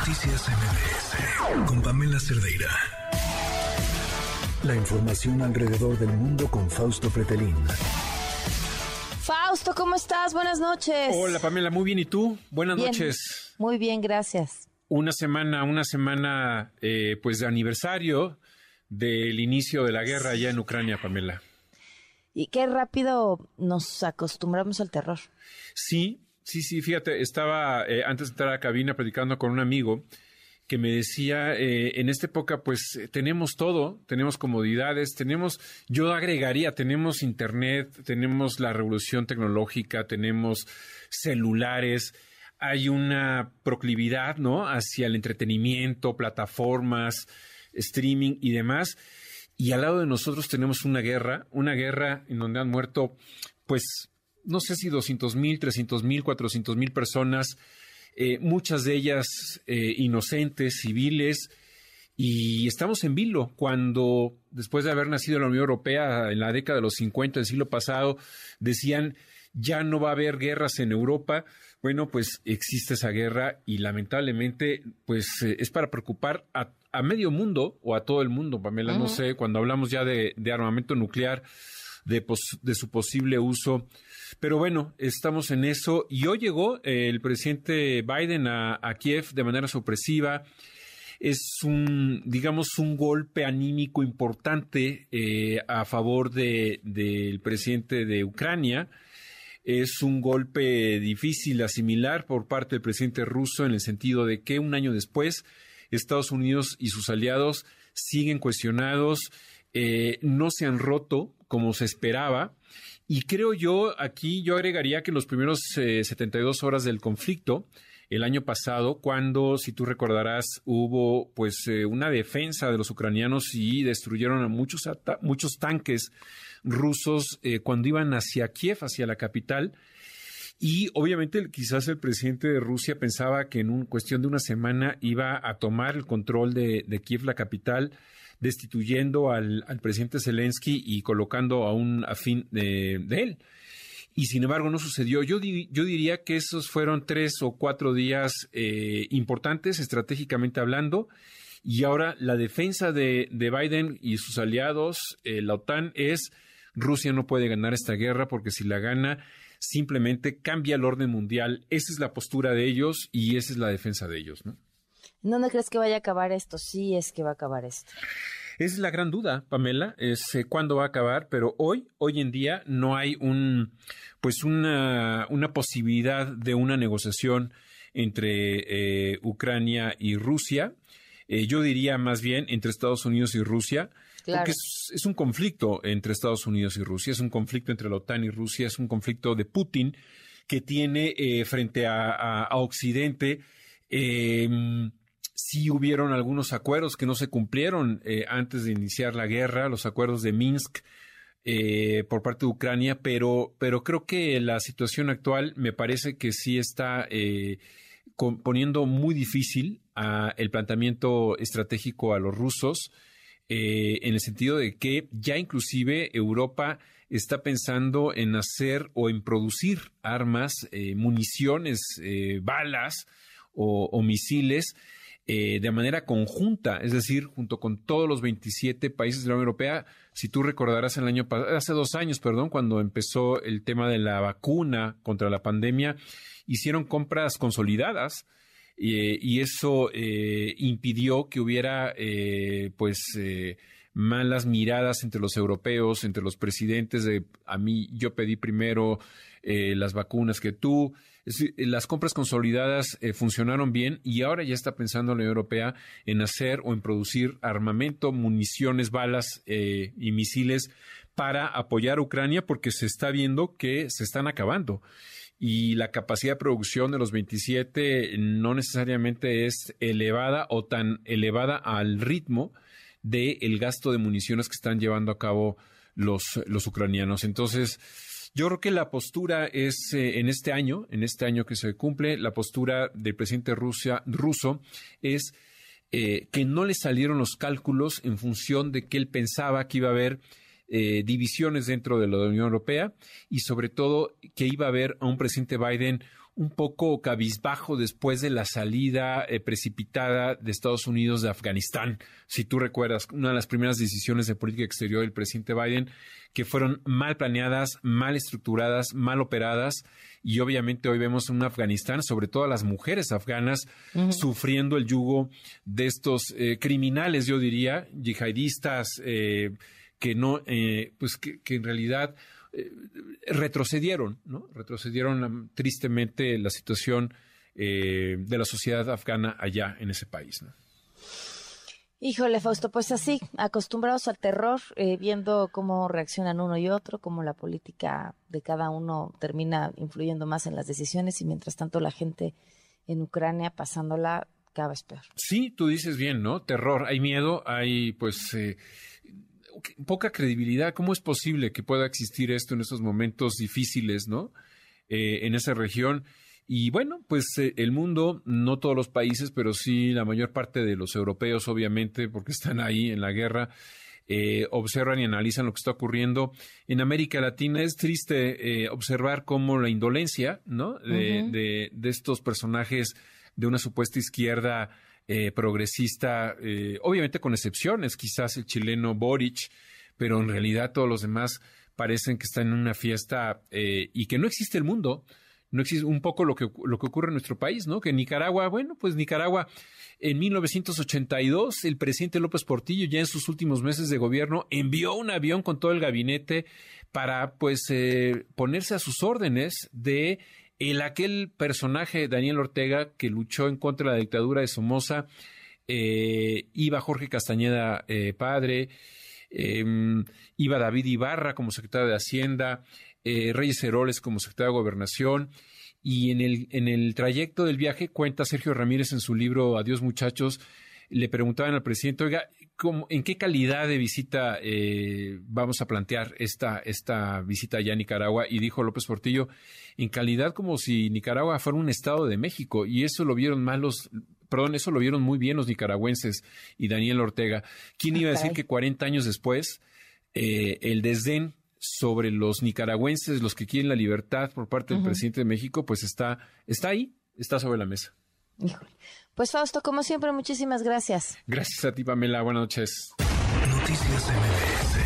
Noticias MBS con Pamela Cerdeira. La información alrededor del mundo con Fausto Pretelín. Fausto, ¿cómo estás? Buenas noches. Hola Pamela, muy bien. ¿Y tú? Buenas noches. Muy bien, gracias. Una semana, una semana eh, pues de aniversario del inicio de la guerra allá en Ucrania, Pamela. Y qué rápido nos acostumbramos al terror. Sí, sí, sí, fíjate, estaba eh, antes de entrar a la cabina platicando con un amigo que me decía, eh, en esta época pues tenemos todo, tenemos comodidades, tenemos, yo agregaría, tenemos internet, tenemos la revolución tecnológica, tenemos celulares, hay una proclividad, ¿no? Hacia el entretenimiento, plataformas, streaming y demás. Y al lado de nosotros tenemos una guerra, una guerra en donde han muerto, pues, no sé si 200 mil, 300 mil, 400 mil personas, eh, muchas de ellas eh, inocentes, civiles, y estamos en vilo cuando, después de haber nacido en la Unión Europea en la década de los 50 del siglo pasado, decían ya no va a haber guerras en Europa. Bueno, pues existe esa guerra y lamentablemente, pues eh, es para preocupar a a medio mundo o a todo el mundo, Pamela, no sé, cuando hablamos ya de, armamento nuclear, de, de, su posible uso. Pero bueno, estamos en eso. Y hoy llegó el presidente Biden a, Kiev de manera sorpresiva. Es un, digamos, un golpe anímico importante eh, a favor del de, presidente de Ucrania. Es un golpe difícil asimilar por parte del presidente ruso en el sentido de que un año después Estados Unidos y sus aliados siguen cuestionados, eh, no se han roto como se esperaba. Y creo yo, aquí yo agregaría que los primeros 72 eh, horas del conflicto, el año pasado, cuando, si tú recordarás, hubo pues eh, una defensa de los ucranianos y destruyeron a muchos, muchos tanques rusos cuando iban hacia Kiev, hacia la capital, y obviamente quizás el presidente de Rusia pensaba que en un, cuestión de una semana iba a tomar el control de, Kiev, la capital, destituyendo al, presidente Zelensky y colocando a un afín de, él. Y sin embargo no sucedió. Yo, yo diría que esos fueron tres o cuatro días eh, importantes estratégicamente hablando. Y ahora la defensa de, Biden y sus aliados, eh, la OTAN, es Rusia no puede ganar esta guerra porque si la gana simplemente cambia el orden mundial. Esa es la postura de ellos y esa es la defensa de ellos, ¿no? ¿Dónde crees que vaya a acabar esto? Sí, es que va a acabar esto. Es la gran duda, Pamela, es eh, cuándo va a acabar, pero hoy, hoy en día, no hay un, pues una, una posibilidad de una negociación entre eh, Ucrania y Rusia. Eh, yo diría más bien entre Estados Unidos y Rusia. Porque es, un conflicto entre Estados Unidos y Rusia, es un conflicto entre la OTAN y Rusia, es un conflicto de Putin que tiene eh, frente a, Occidente. Eh, sí hubieron algunos acuerdos que no se cumplieron eh, antes de iniciar la guerra, los acuerdos de Minsk eh, por parte de Ucrania, pero, pero creo que la situación actual me parece que sí está poniendo muy difícil el planteamiento estratégico a los rusos. Eh, en el sentido de que ya inclusive Europa está pensando en hacer o en producir armas, eh, municiones, eh, balas o, misiles de manera conjunta, es decir, junto con todos los 27 países de la Unión Europea. Si tú recordarás el año hace dos años, perdón, cuando empezó el tema de la vacuna contra la pandemia, hicieron compras consolidadas eh, y eso eh, impidió que hubiera eh, pues malas miradas entre los europeos, entre los presidentes de a mí yo pedí primero las vacunas que tú. las compras consolidadas funcionaron bien y ahora ya está pensando la Unión Europea en hacer o en producir armamento, municiones, balas y misiles para apoyar a Ucrania porque se está viendo que se están acabando y la capacidad de producción de los 27 no necesariamente es elevada o tan elevada al ritmo del gasto de municiones que están llevando a cabo los, los ucranianos. Entonces, yo creo que la postura es eh, en este año, en este año que se cumple, la postura del presidente ruso es eh, que no le salieron los cálculos en función de que él pensaba que iba a haber eh, divisiones dentro de la Unión Europea y sobre todo que iba a haber a un presidente Biden un poco cabizbajo después de la salida eh, precipitada de Estados Unidos de Afganistán. Si tú recuerdas, una de las primeras decisiones de política exterior del presidente Biden que fueron mal planeadas, mal estructuradas, mal operadas y obviamente hoy vemos en Afganistán, sobre todo a las mujeres afganas, sufriendo el yugo de estos eh, criminales, yo diría, yihadistas, eh, que no, pues que, que en realidad eh, retrocedieron, ¿no? Retrocedieron tristemente la situación eh, de la sociedad afgana allá en ese país, ¿no? Híjole, Fausto, pues así, acostumbrados al terror, eh, viendo cómo reaccionan uno y otro, cómo la política de cada uno termina influyendo más en las decisiones y mientras tanto la gente en Ucrania pasándola cada vez peor. Sí, tú dices bien, ¿no? Terror, hay miedo, hay pues poca credibilidad. ¿Cómo es posible que pueda existir esto en estos momentos difíciles, ¿no? Eh, en esa región. Y bueno, pues eh, el mundo, no todos los países, pero sí la mayor parte de los europeos, obviamente, porque están ahí en la guerra, eh, observan y analizan lo que está ocurriendo. En América Latina es triste observar cómo la indolencia, ¿no? de, de estos personajes de una supuesta izquierda eh, progresista, eh, obviamente con excepciones, quizás el chileno Boric, pero en realidad todos los demás parecen que están en una fiesta eh, y que no existe el mundo. No existe un poco lo que, lo que ocurre en nuestro país, ¿no? Que Nicaragua, bueno, pues Nicaragua, en 1982, el presidente López Portillo, ya en sus últimos meses de gobierno, envió un avión con todo el gabinete para, pues, ponerse a sus órdenes de el aquel personaje, Daniel Ortega, que luchó en contra de la dictadura de Somoza, eh, iba Jorge Castañeda eh, padre, em, iba David Ibarra como secretario de Hacienda, eh, Reyes Heroles como secretario de Gobernación, y en el, en el trayecto del viaje, cuenta Sergio Ramírez en su libro Adiós muchachos, le preguntaban al presidente, oiga, ¿en qué calidad de visita eh, vamos a plantear esta, esta visita allá a Nicaragua? Y dijo López Portillo, en calidad como si Nicaragua fuera un estado de México. Y eso lo vieron mal los, perdón, eso lo vieron muy bien los nicaragüenses y Daniel Ortega. ¿Quién iba a decir que 40 años después eh, el desdén sobre los nicaragüenses, los que quieren la libertad por parte del presidente de México, pues está, está ahí, está sobre la mesa. Híjole. Pues Fausto, como siempre, muchísimas gracias. Gracias a ti, Pamela. Buenas noches. Noticias MBS